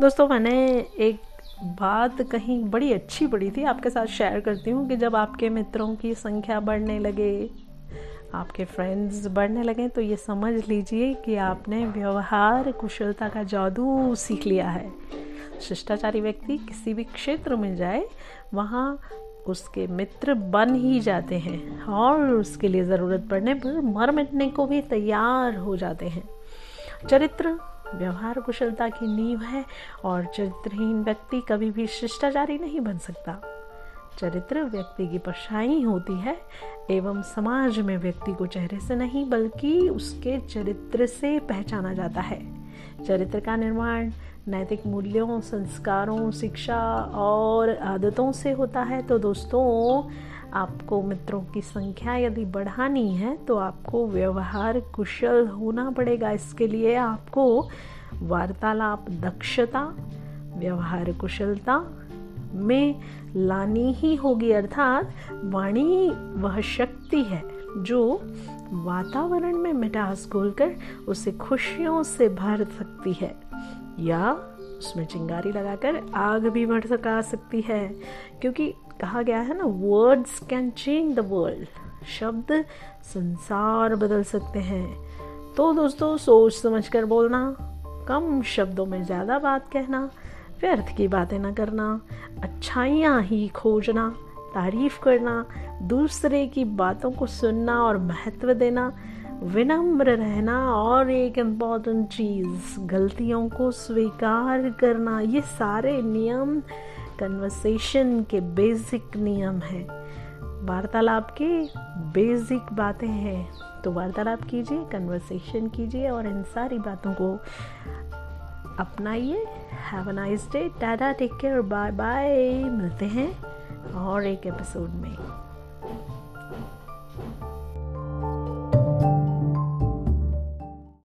दोस्तों, मैंने एक बात कहीं बड़ी अच्छी पड़ी थी, आपके साथ शेयर करती हूँ कि जब आपके मित्रों की संख्या बढ़ने लगे, आपके फ्रेंड्स बढ़ने लगे तो ये समझ लीजिए कि आपने व्यवहार कुशलता का जादू सीख लिया है। शिष्टाचारी व्यक्ति किसी भी क्षेत्र में जाए, वहाँ उसके मित्र बन ही जाते हैं और उसके लिए ज़रूरत पड़ने पर मर मिटने को भी तैयार हो जाते हैं। चरित्र व्यवहार कुशलता की नींव है और चरित्रहीन व्यक्ति कभी भी शिष्टाचारी नहीं बन सकता। चरित्र व्यक्ति की परछाई होती है, एवं समाज में व्यक्ति को चेहरे से नहीं, बल्कि उसके चरित्र से पहचाना जाता है। चरित्र का निर्माण नैतिक मूल्यों, संस्कारों, शिक्षा और आदतों से होता है। तो दोस्तों आपको मित्रों की संख्या यदि बढ़ानी है तो आपको व्यवहार कुशल होना पड़ेगा। इसके लिए आपको वार्तालाप दक्षता, व्यवहार कुशलता में लानी ही होगी, अर्थात वाणी वह शक्ति है जो वातावरण में मिठास घोलकर उसे खुशियों से भर सकती है। या उसमें चिंगारी लगाकर आग भी सका सकती है। क्योंकि कहा गया है ना words can change the world शब्द संसार बदल सकते हैं। तो दोस्तों, सोच समझ कर बोलना, कम शब्दों में ज़्यादा बात कहना, व्यर्थ की बातें ना करना, अच्छाइयाँ ही खोजना, तारीफ़ करना, दूसरे की बातों को सुनना और महत्व देना विनम्र रहना और एक इंपॉर्टेंट चीज़, गलतियों को स्वीकार करना, ये सारे नियम कन्वर्सेशन के बेसिक नियम हैं। वार्तालाप के बेसिक बातें हैं। तो वार्तालाप कीजिए कन्वर्सेशन कीजिए और इन सारी बातों को अपनाइए। Have a nice day tata take care bye bye मिलते हैं और एक एपिसोड में।